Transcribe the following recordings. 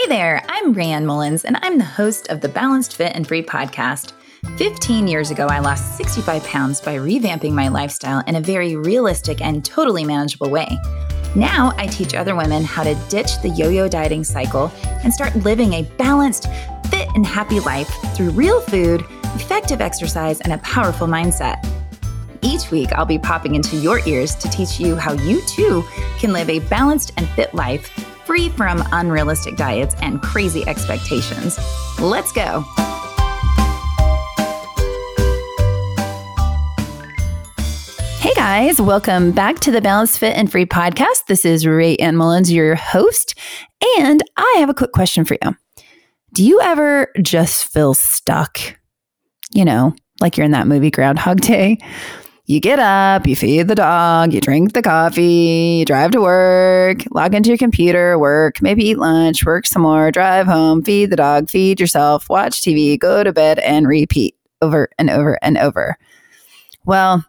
Hey there, I'm Rayanne Mullins, and I'm the host of the Balanced Fit and Free podcast. 15 years ago, I lost 65 pounds by revamping my lifestyle in a very realistic and totally manageable way. Now, I teach other women how to ditch the yo yo dieting cycle and start living a balanced, fit, and happy life through real food, effective exercise, and a powerful mindset. Each week, I'll be popping into your ears to teach you how you too can live a balanced and fit life free from unrealistic diets and crazy expectations. Let's go. Hey guys, welcome back to the Balanced Fit and Free podcast. This is Rayanne Mullins, your host, and I have a quick question for you. Do you ever just feel stuck? You know, like you're in that movie Groundhog Day, you get up, you feed the dog, you drink the coffee, you drive to work, log into your computer, work, maybe eat lunch, work some more, drive home, feed the dog, feed yourself, watch TV, go to bed, and repeat over and over and over. Well,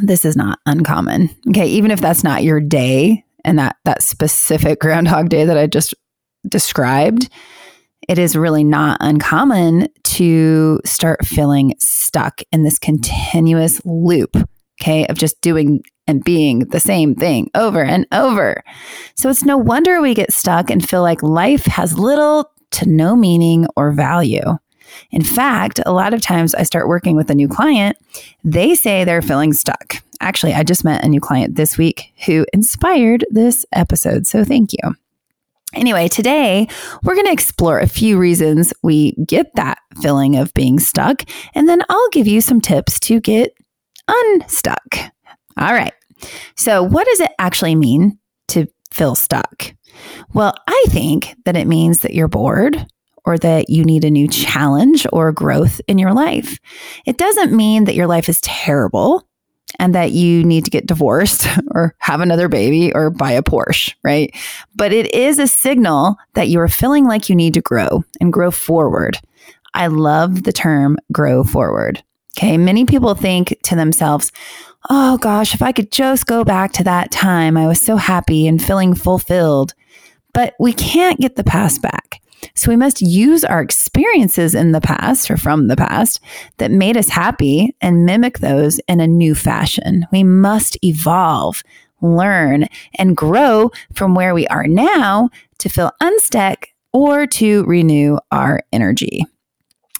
this is not uncommon. Okay. Even if that's not your day and that, that specific Groundhog Day that I just described, it is really not uncommon to start feeling stuck in this continuous loop, okay, of just doing and being the same thing over and over. So it's no wonder we get stuck and feel like life has little to no meaning or value. In fact, a lot of times I start working with a new client, they say they're feeling stuck. Actually, I just met a new client this week who inspired this episode. So thank you. Anyway, today we're going to explore a few reasons we get that feeling of being stuck, and then I'll give you some tips to get unstuck. All right. So, what does it actually mean to feel stuck? Well, I think that it means that you're bored or that you need a new challenge or growth in your life. It doesn't mean that your life is terrible and that you need to get divorced or have another baby or buy a Porsche, right? But it is a signal that you're feeling like you need to grow and grow forward. I love the term grow forward. Okay. Many people think to themselves, oh gosh, if I could just go back to that time, I was so happy and feeling fulfilled. But we can't get the past back. So we must use our experiences in the past or from the past that made us happy and mimic those in a new fashion. We must evolve, learn, and grow from where we are now to feel unstuck or to renew our energy.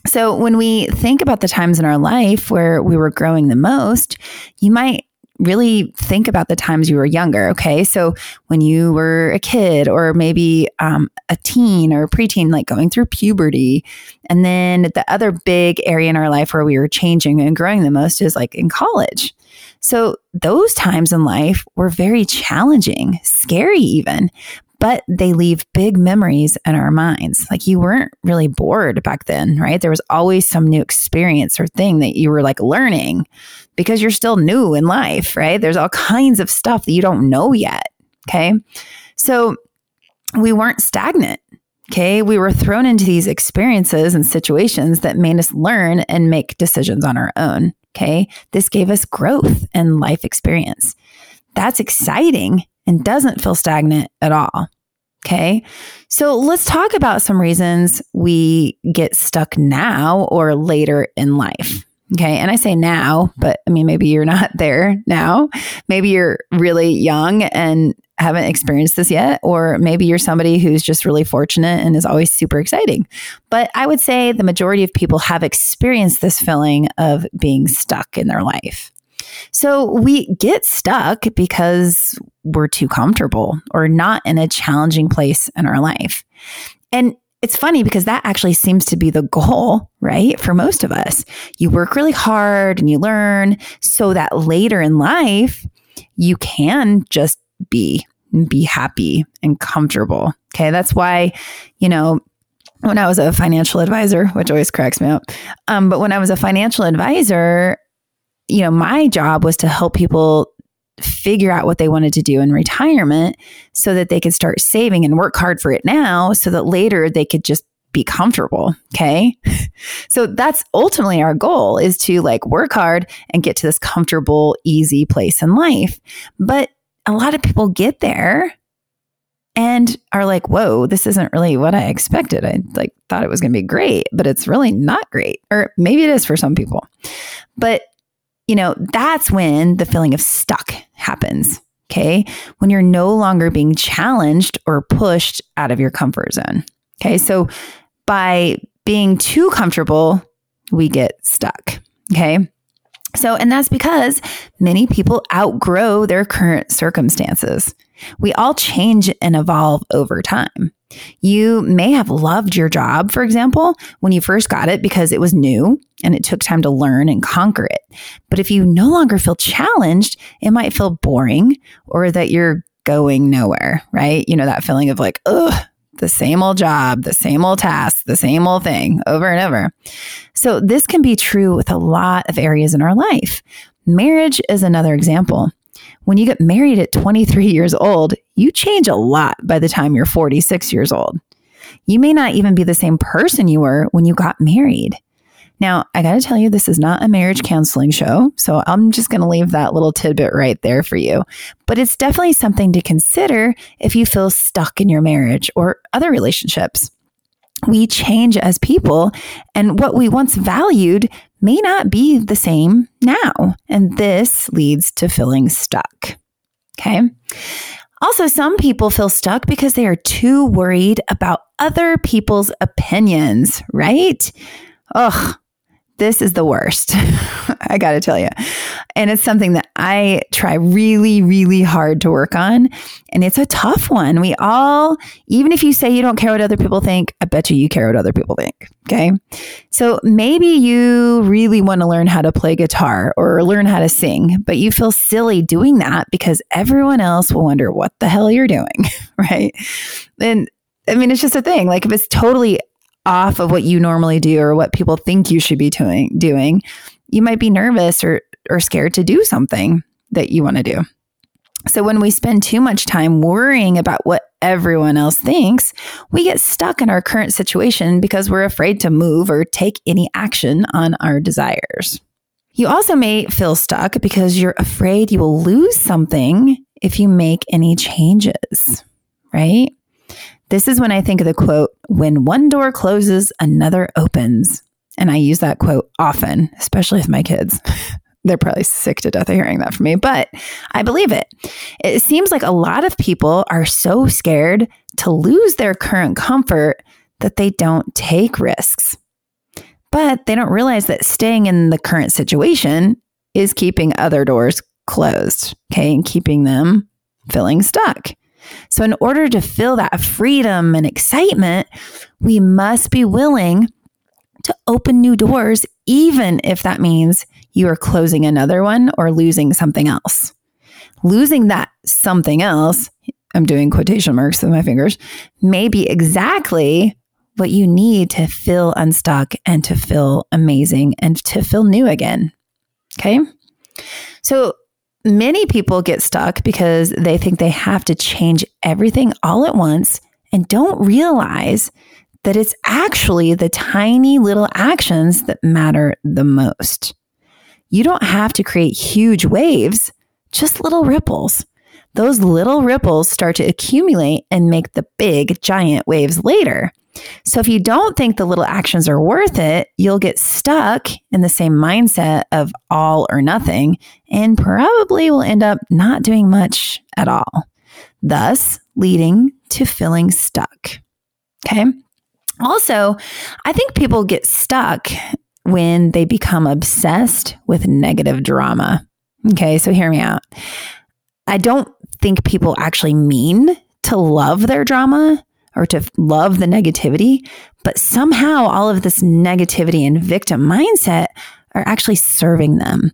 So, when we think about the times in our life where we were growing the most, you might really think about the times you were younger. Okay. So when you were a kid or maybe um, a teen or a preteen, like going through puberty. And then the other big area in our life where we were changing and growing the most is like in college. So those times in life were very challenging, scary even, but they leave big memories in our minds. Like you weren't really bored back then, right? There was always some new experience or thing that you were like learning because you're still new in life, right? There's all kinds of stuff that you don't know yet. Okay. So we weren't stagnant. Okay. We were thrown into these experiences and situations that made us learn and make decisions on our own. Okay. This gave us growth and life experience. That's exciting and doesn't feel stagnant at all. Okay. So let's talk about some reasons we get stuck now or later in life. Okay. And I say now, but I mean, maybe you're not there now. Maybe you're really young and haven't experienced this yet, or maybe you're somebody who's just really fortunate and is always super exciting. But I would say the majority of people have experienced this feeling of being stuck in their life. So we get stuck because we're too comfortable or not in a challenging place in our life. And it's funny because that actually seems to be the goal, right? For most of us, you work really hard and you learn so that later in life, you can just be be happy and comfortable. Okay. That's why, you know, when I was a financial advisor, which always cracks me up, um, but when I was a financial advisor, you know, my job was to help people figure out what they wanted to do in retirement so that they could start saving and work hard for it now so that later they could just be comfortable okay so that's ultimately our goal is to like work hard and get to this comfortable easy place in life but a lot of people get there and are like, whoa, this isn't really what I expected. I like thought it was going to be great, but it's really not great. Or maybe it is for some people. But, you know, that's when the feeling of stuck happens. Okay. When you're no longer being challenged or pushed out of your comfort zone. Okay. So by being too comfortable, we get stuck. Okay. So, and that's because many people outgrow their current circumstances. We all change and evolve over time. You may have loved your job, for example, when you first got it because it was new and it took time to learn and conquer it. But if you no longer feel challenged, it might feel boring or that you're going nowhere, right? You know, that feeling of like, ugh, the same old job, the same old task, the same old thing over and over. So, this can be true with a lot of areas in our life. Marriage is another example. When you get married at 23 years old, you change a lot by the time you're 46 years old. You may not even be the same person you were when you got married. Now, I got to tell you, this is not a marriage counseling show. So I'm just going to leave that little tidbit right there for you. But it's definitely something to consider if you feel stuck in your marriage or other relationships. We change as people, and what we once valued may not be the same now. And this leads to feeling stuck. Okay. Also, some people feel stuck because they are too worried about other people's opinions, right? Ugh, this is the worst. I got to tell you. And it's something that I try really, really hard to work on. And it's a tough one. We all, even if you say you don't care what other people think, I bet you you care what other people think. Okay. So maybe you really want to learn how to play guitar or learn how to sing, but you feel silly doing that because everyone else will wonder what the hell you're doing. right. And I mean, it's just a thing. Like if it's totally off of what you normally do or what people think you should be doing, doing you might be nervous or, or scared to do something that you want to do. So when we spend too much time worrying about what everyone else thinks, we get stuck in our current situation because we're afraid to move or take any action on our desires. You also may feel stuck because you're afraid you will lose something if you make any changes, right? This is when I think of the quote, when one door closes, another opens. And I use that quote often, especially with my kids. They're probably sick to death of hearing that from me, but I believe it. It seems like a lot of people are so scared to lose their current comfort that they don't take risks. But they don't realize that staying in the current situation is keeping other doors closed, okay, and keeping them feeling stuck. So, in order to feel that freedom and excitement, we must be willing to open new doors, even if that means you are closing another one or losing something else. Losing that something else, I'm doing quotation marks with my fingers, may be exactly what you need to feel unstuck and to feel amazing and to feel new again. Okay. So, Many people get stuck because they think they have to change everything all at once and don't realize that it's actually the tiny little actions that matter the most. You don't have to create huge waves, just little ripples. Those little ripples start to accumulate and make the big, giant waves later. So if you don't think the little actions are worth it, you'll get stuck in the same mindset of all or nothing and probably will end up not doing much at all, thus leading to feeling stuck. Okay. Also, I think people get stuck when they become obsessed with negative drama. Okay. So hear me out. I don't think people actually mean to love their drama or to love the negativity, but somehow all of this negativity and victim mindset are actually serving them.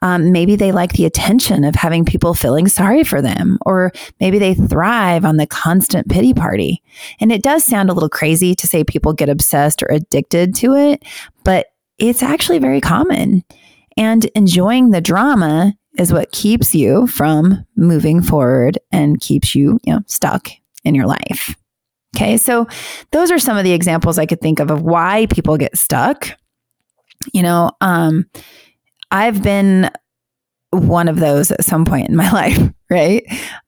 Um, maybe they like the attention of having people feeling sorry for them, or maybe they thrive on the constant pity party. And it does sound a little crazy to say people get obsessed or addicted to it, but it's actually very common. And enjoying the drama is what keeps you from moving forward and keeps you, you know, stuck in your life. Okay, so those are some of the examples I could think of of why people get stuck. You know, um, I've been one of those at some point in my life, right?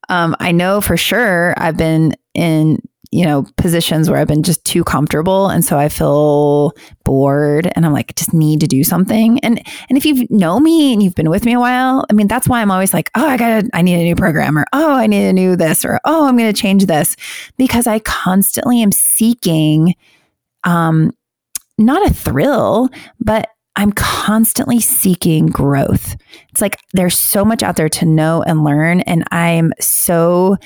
Um, I know for sure I've been in you know, positions where I've been just too comfortable. And so I feel bored and I'm like, just need to do something. And and if you know me and you've been with me a while, I mean, that's why I'm always like, oh, I gotta, I need a new program or oh, I need a new this or oh, I'm gonna change this. Because I constantly am seeking um not a thrill, but I'm constantly seeking growth. It's like there's so much out there to know and learn. And I'm so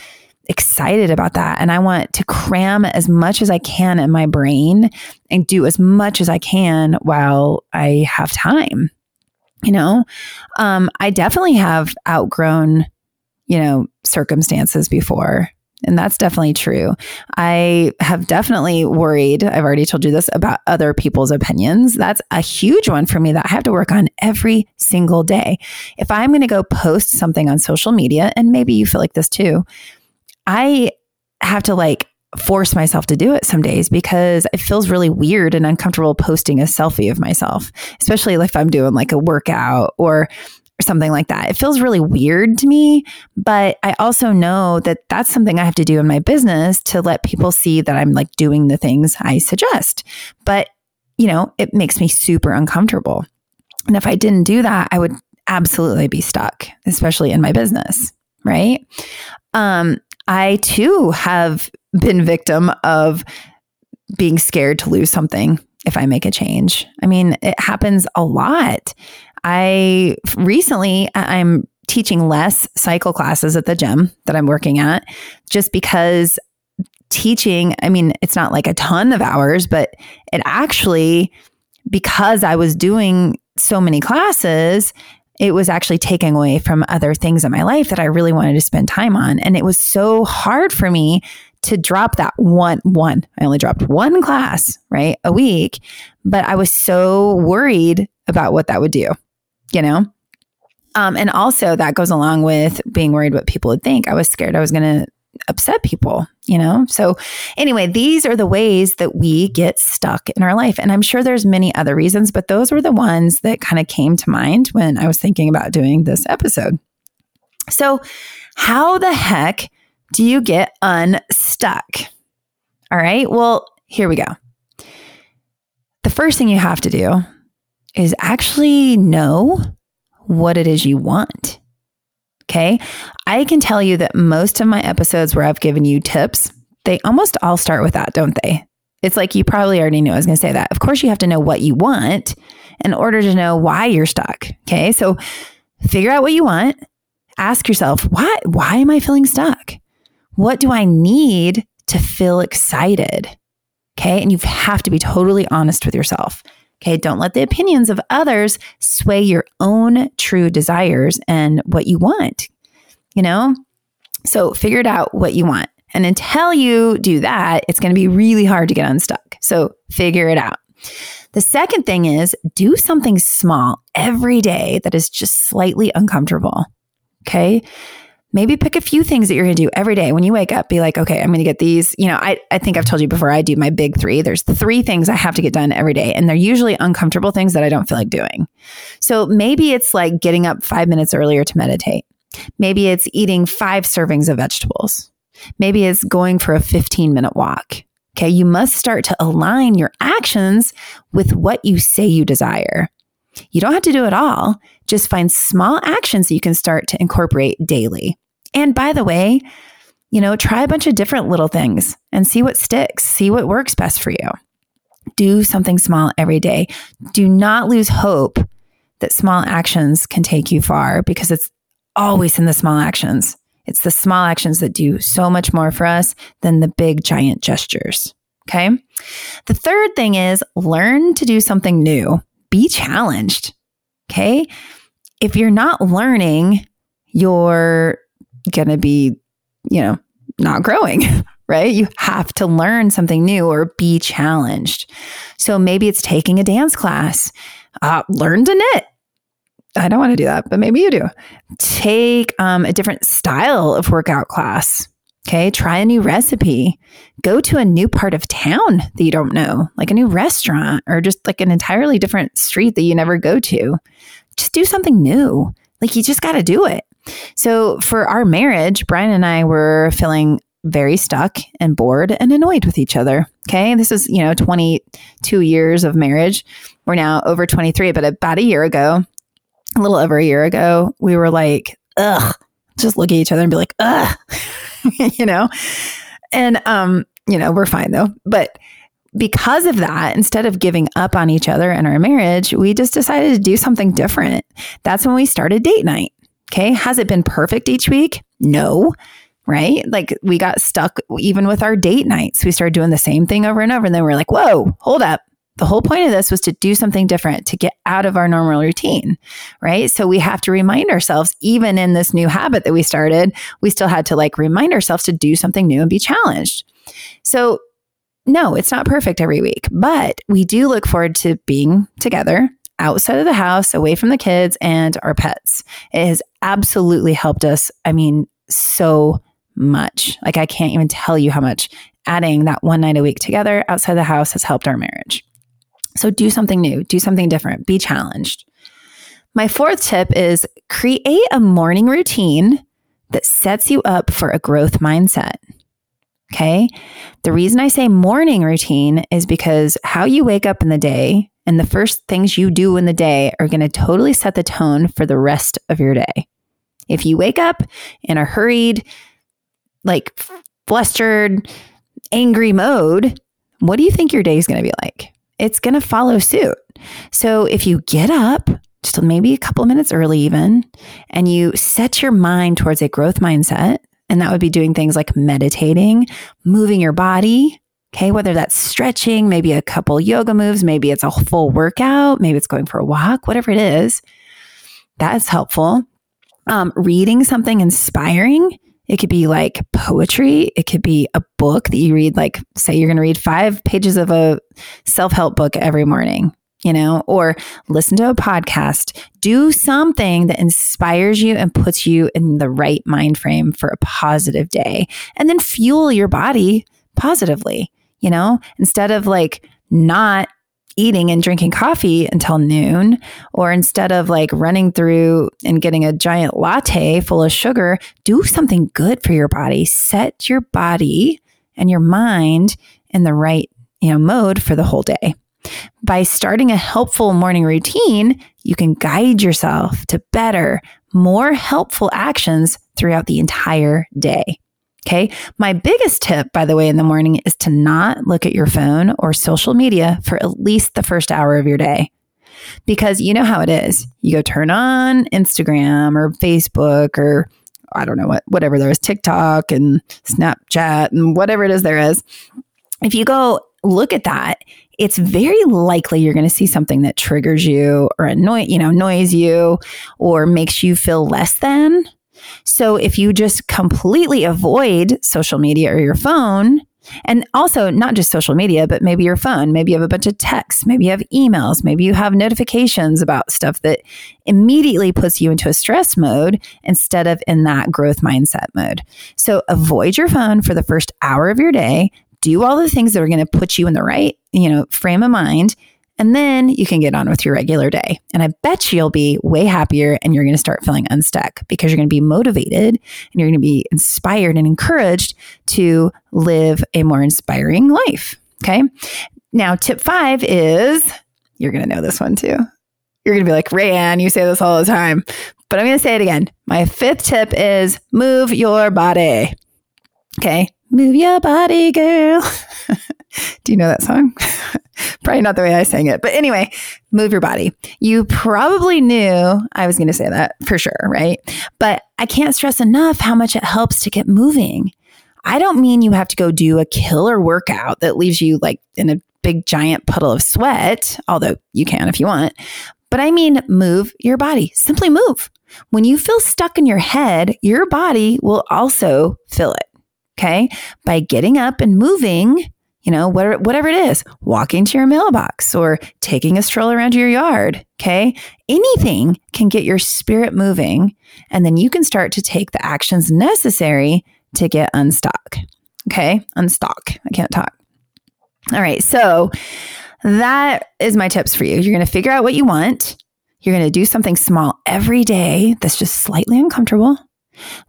excited about that. And I want to cram as much as I can in my brain and do as much as I can while I have time. You know, um, I definitely have outgrown, you know, circumstances before. And that's definitely true. I have definitely worried, I've already told you this, about other people's opinions. That's a huge one for me that I have to work on every single day. If I'm going to go post something on social media, and maybe you feel like this too, I have to like force myself to do it some days because it feels really weird and uncomfortable posting a selfie of myself, especially if I'm doing like a workout or something like that. It feels really weird to me, but I also know that that's something I have to do in my business to let people see that I'm like doing the things I suggest. But, you know, it makes me super uncomfortable. And if I didn't do that, I would absolutely be stuck, especially in my business, right? Um, I too have been victim of being scared to lose something if I make a change. I mean, it happens a lot. I recently I'm teaching less cycle classes at the gym that I'm working at just because teaching, I mean, it's not like a ton of hours, but it actually because I was doing so many classes, it was actually taking away from other things in my life that I really wanted to spend time on. And it was so hard for me to drop that one, one. I only dropped one class, right? A week, but I was so worried about what that would do, you know? Um, and also that goes along with being worried what people would think. I was scared I was going to upset people, you know? So anyway, these are the ways that we get stuck in our life. And I'm sure there's many other reasons, but those were the ones that kind of came to mind when I was thinking about doing this episode. So how the heck do you get unstuck? All right. Well, here we go. The first thing you have to do is actually know what it is you want. Okay. I can tell you that most of my episodes where I've given you tips, they almost all start with that, don't they? It's like you probably already knew I was going to say that. Of course, you have to know what you want in order to know why you're stuck. Okay. So figure out what you want. Ask yourself, why, why am I feeling stuck? What do I need to feel excited? Okay. And you have to be totally honest with yourself. Okay. Don't let the opinions of others sway your own true desires and what you want. You know? So figure it out what you want. And until you do that, it's going to be really hard to get unstuck. So figure it out. The second thing is do something small every day that is just slightly uncomfortable. Okay maybe pick a few things that you're going to do every day. When you wake up be like okay i'm going to get these. You know I, I think i've told you before i do my big three. There's three things i have to get done every day and they're usually uncomfortable things that i don't feel like doing. So maybe it's like getting up five minutes earlier to meditate. Maybe it's eating five servings of vegetables. Maybe it's going for a 15 minute walk. Okay you must start to align your actions with what you say you desire. You don't have to do it all. Just find small actions that you can start to incorporate daily. And by the way, you know, try a bunch of different little things and see what sticks, see what works best for you. Do something small every day. Do not lose hope that small actions can take you far because it's always in the small actions. It's the small actions that do so much more for us than the big giant gestures. Okay. The third thing is learn to do something new. Be challenged. Okay. If you're not learning, you're going to be, you know, not growing, right? You have to learn something new or be challenged. So maybe it's taking a dance class, uh, learn to knit. I don't want to do that, but maybe you do. Take um, a different style of workout class. Okay, try a new recipe. Go to a new part of town that you don't know, like a new restaurant or just like an entirely different street that you never go to. Just do something new. Like you just got to do it. So for our marriage, Brian and I were feeling very stuck and bored and annoyed with each other. Okay. This is, you know, 22 years of marriage. We're now over 23, but about a year ago, a little over a year ago, we were like, ugh, just look at each other and be like, ugh, you know? And, um, you know, we're fine though. But because of that, instead of giving up on each other and our marriage, we just decided to do something different. That's when we started date night. Okay. Has it been perfect each week? No. Right. Like we got stuck even with our date nights. We started doing the same thing over and over. And then we we're like, whoa, hold up. The whole point of this was to do something different, to get out of our normal routine, right? So we have to remind ourselves, even in this new habit that we started, we still had to like remind ourselves to do something new and be challenged. So no, it's not perfect every week, but we do look forward to being together outside of the house, away from the kids and our pets. It has absolutely helped us. I mean, so much. Like, I can't even tell you how much adding that one night a week together outside the house has helped our marriage. So, do something new, do something different, be challenged. My fourth tip is create a morning routine that sets you up for a growth mindset. Okay. The reason I say morning routine is because how you wake up in the day and the first things you do in the day are going to totally set the tone for the rest of your day. If you wake up in a hurried, like flustered, angry mode, what do you think your day is going to be like? It's going to follow suit. So if you get up, just maybe a couple minutes early, even, and you set your mind towards a growth mindset, and that would be doing things like meditating, moving your body. Okay, whether that's stretching, maybe a couple yoga moves, maybe it's a full workout, maybe it's going for a walk, whatever it is, that is helpful. Um, reading something inspiring. It could be like poetry. It could be a book that you read, like, say you're going to read five pages of a self help book every morning you know, or listen to a podcast, do something that inspires you and puts you in the right mind frame for a positive day. And then fuel your body positively, you know, instead of like not eating and drinking coffee until noon, or instead of like running through and getting a giant latte full of sugar, do something good for your body. Set your body and your mind in the right, you know, mode for the whole day. By starting a helpful morning routine, you can guide yourself to better, more helpful actions throughout the entire day. Okay. My biggest tip, by the way, in the morning is to not look at your phone or social media for at least the first hour of your day. Because you know how it is. You go turn on Instagram or Facebook or I don't know what, whatever there is, TikTok and Snapchat and whatever it is there is. If you go look at that, it's very likely you're going to see something that triggers you or annoy, you know, annoys you or makes you feel less than. So if you just completely avoid social media or your phone, and also not just social media, but maybe your phone, maybe you have a bunch of texts, maybe you have emails, maybe you have notifications about stuff that immediately puts you into a stress mode instead of in that growth mindset mode. So avoid your phone for the first hour of your day do all the things that are going to put you in the right, you know, frame of mind. And then you can get on with your regular day. And I bet you'll be way happier and you're going to start feeling unstuck because you're going to be motivated and you're going to be inspired and encouraged to live a more inspiring life. Okay. Now, tip five is you're going to know this one too. You're going to be like, Rayanne, you say this all the time, but I'm going to say it again. My fifth tip is move your body. Okay. Move your body, girl. Do you know that song? probably not the way I sang it. But anyway, move your body. You probably knew I was going to say that for sure, right? But I can't stress enough how much it helps to get moving. I don't mean you have to go do a killer workout that leaves you like in a big giant puddle of sweat, although you can if you want. But I mean, move your body. Simply move. When you feel stuck in your head, your body will also feel it. Okay. By getting up and moving, you know, whatever it is, walking to your mailbox or taking a stroll around your yard. Okay. Anything can get your spirit moving. And then you can start to take the actions necessary to get unstuck. Okay. Unstuck. I can't talk. All right. So that is my tips for you. You're going to figure out what you want. You're going to do something small every day that's just slightly uncomfortable.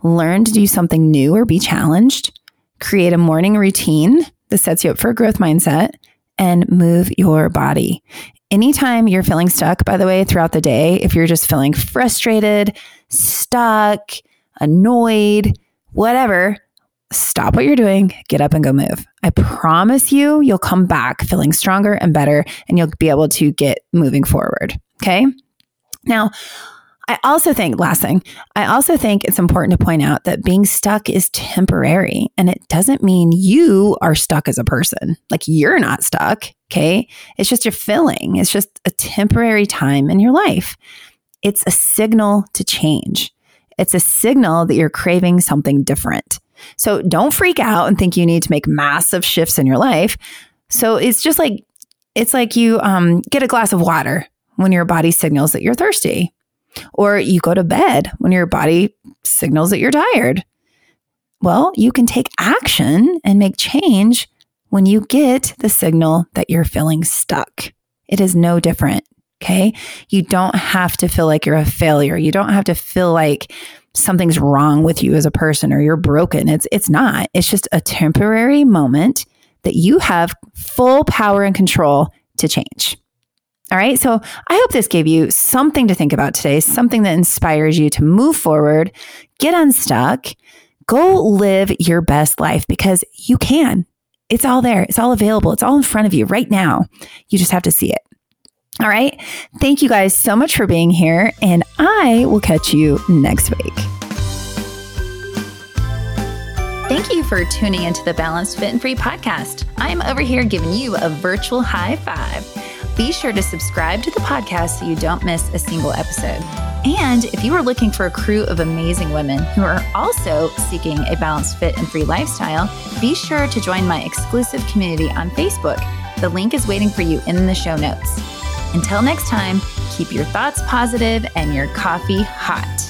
Learn to do something new or be challenged. create a morning routine that sets you up for a growth mindset and move your body. Anytime you're feeling stuck, by the way, throughout the day, if you're just feeling frustrated, stuck, annoyed, whatever, stop what you're doing, get up and go move. I promise you, you'll come back feeling stronger and better, and you'll be able to get moving forward. Okay. Now, I also think, last thing, I also think it's important to point out that being stuck is temporary and it doesn't mean you are stuck as a person. Like you're not stuck. Okay. It's just your feeling, it's just a temporary time in your life. It's a signal to change. It's a signal that you're craving something different. So don't freak out and think you need to make massive shifts in your life. So it's just like, it's like you um, get a glass of water when your body signals that you're thirsty or you go to bed when your body signals that you're tired. Well, you can take action and make change when you get the signal that you're feeling stuck. It is no different. Okay. You don't have to feel like you're a failure. You don't have to feel like something's wrong with you as a person or you're broken. It's it's not. It's just a temporary moment that you have full power and control to change. All right. So I hope this gave you something to think about today, something that inspires you to move forward, get unstuck, go live your best life because you can. It's all there. It's all available. It's all in front of you right now. You just have to see it. All right. Thank you guys so much for being here, and I will catch you next week. Thank you for tuning into the Balanced Fit and Free podcast. I'm over here giving you a virtual high five. Be sure to subscribe to the podcast so you don't miss a single episode. And if you are looking for a crew of amazing women who are also seeking a balanced, fit, and free lifestyle, be sure to join my exclusive community on Facebook. The link is waiting for you in the show notes. Until next time, keep your thoughts positive and your coffee hot.